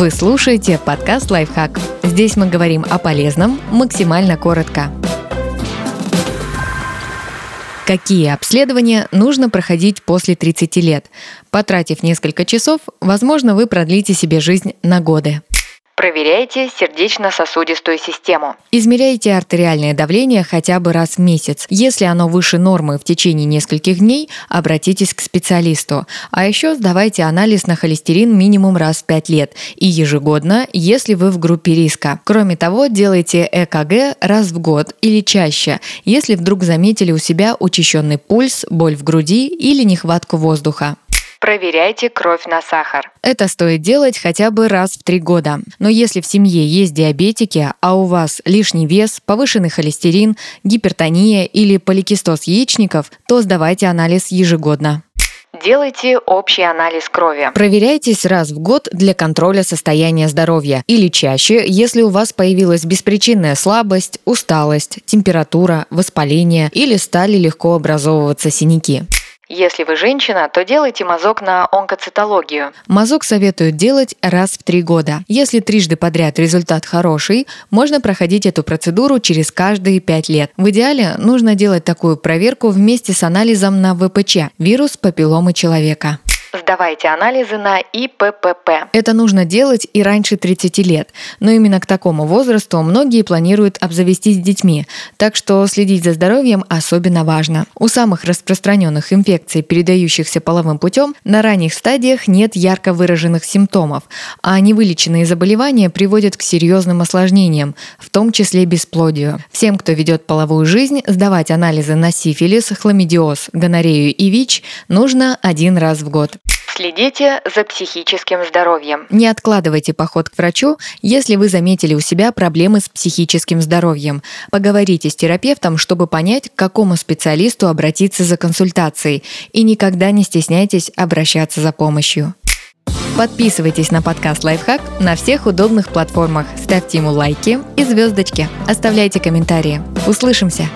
Вы слушаете подкаст «Лайфхак». Здесь мы говорим о полезном максимально коротко. Какие обследования нужно проходить после 30 лет? Потратив несколько часов, возможно, вы продлите себе жизнь на годы. Проверяйте сердечно-сосудистую систему. Измеряйте артериальное давление хотя бы раз в месяц. Если оно выше нормы в течение нескольких дней, обратитесь к специалисту. А еще сдавайте анализ на холестерин минимум раз в 5 лет и ежегодно, если вы в группе риска. Кроме того, делайте ЭКГ раз в год или чаще, если вдруг заметили у себя учащенный пульс, боль в груди или нехватку воздуха. Проверяйте кровь на сахар. Это стоит делать хотя бы раз в три года. Но если в семье есть диабетики, а у вас лишний вес, повышенный холестерин, гипертония или поликистоз яичников, то сдавайте анализ ежегодно. Делайте общий анализ крови. Проверяйтесь раз в год для контроля состояния здоровья или чаще, если у вас появилась беспричинная слабость, усталость, температура, воспаление или стали легко образовываться синяки. Если вы женщина, то делайте мазок на онкоцитологию. Мазок советуют делать раз в три года. Если трижды подряд результат хороший, можно проходить эту процедуру через каждые пять лет. В идеале нужно делать такую проверку вместе с анализом на ВПЧ – вирус папилломы человека. Сдавайте анализы на ИППП. Это нужно делать и раньше 30 лет, но именно к такому возрасту многие планируют обзавестись детьми, так что следить за здоровьем особенно важно. У самых распространенных инфекций, передающихся половым путем, на ранних стадиях нет ярко выраженных симптомов, а невылеченные заболевания приводят к серьезным осложнениям, в том числе бесплодию. Всем, кто ведет половую жизнь, сдавать анализы на сифилис, хламидиоз, гонорею и ВИЧ нужно один раз в год. Следите за психическим здоровьем. Не откладывайте поход к врачу, если вы заметили у себя проблемы с психическим здоровьем. Поговорите с терапевтом, чтобы понять, к какому специалисту обратиться за консультацией. И никогда не стесняйтесь обращаться за помощью. Подписывайтесь на подкаст «Лайфхак» на всех удобных платформах, ставьте ему лайки и звездочки, оставляйте комментарии. Услышимся!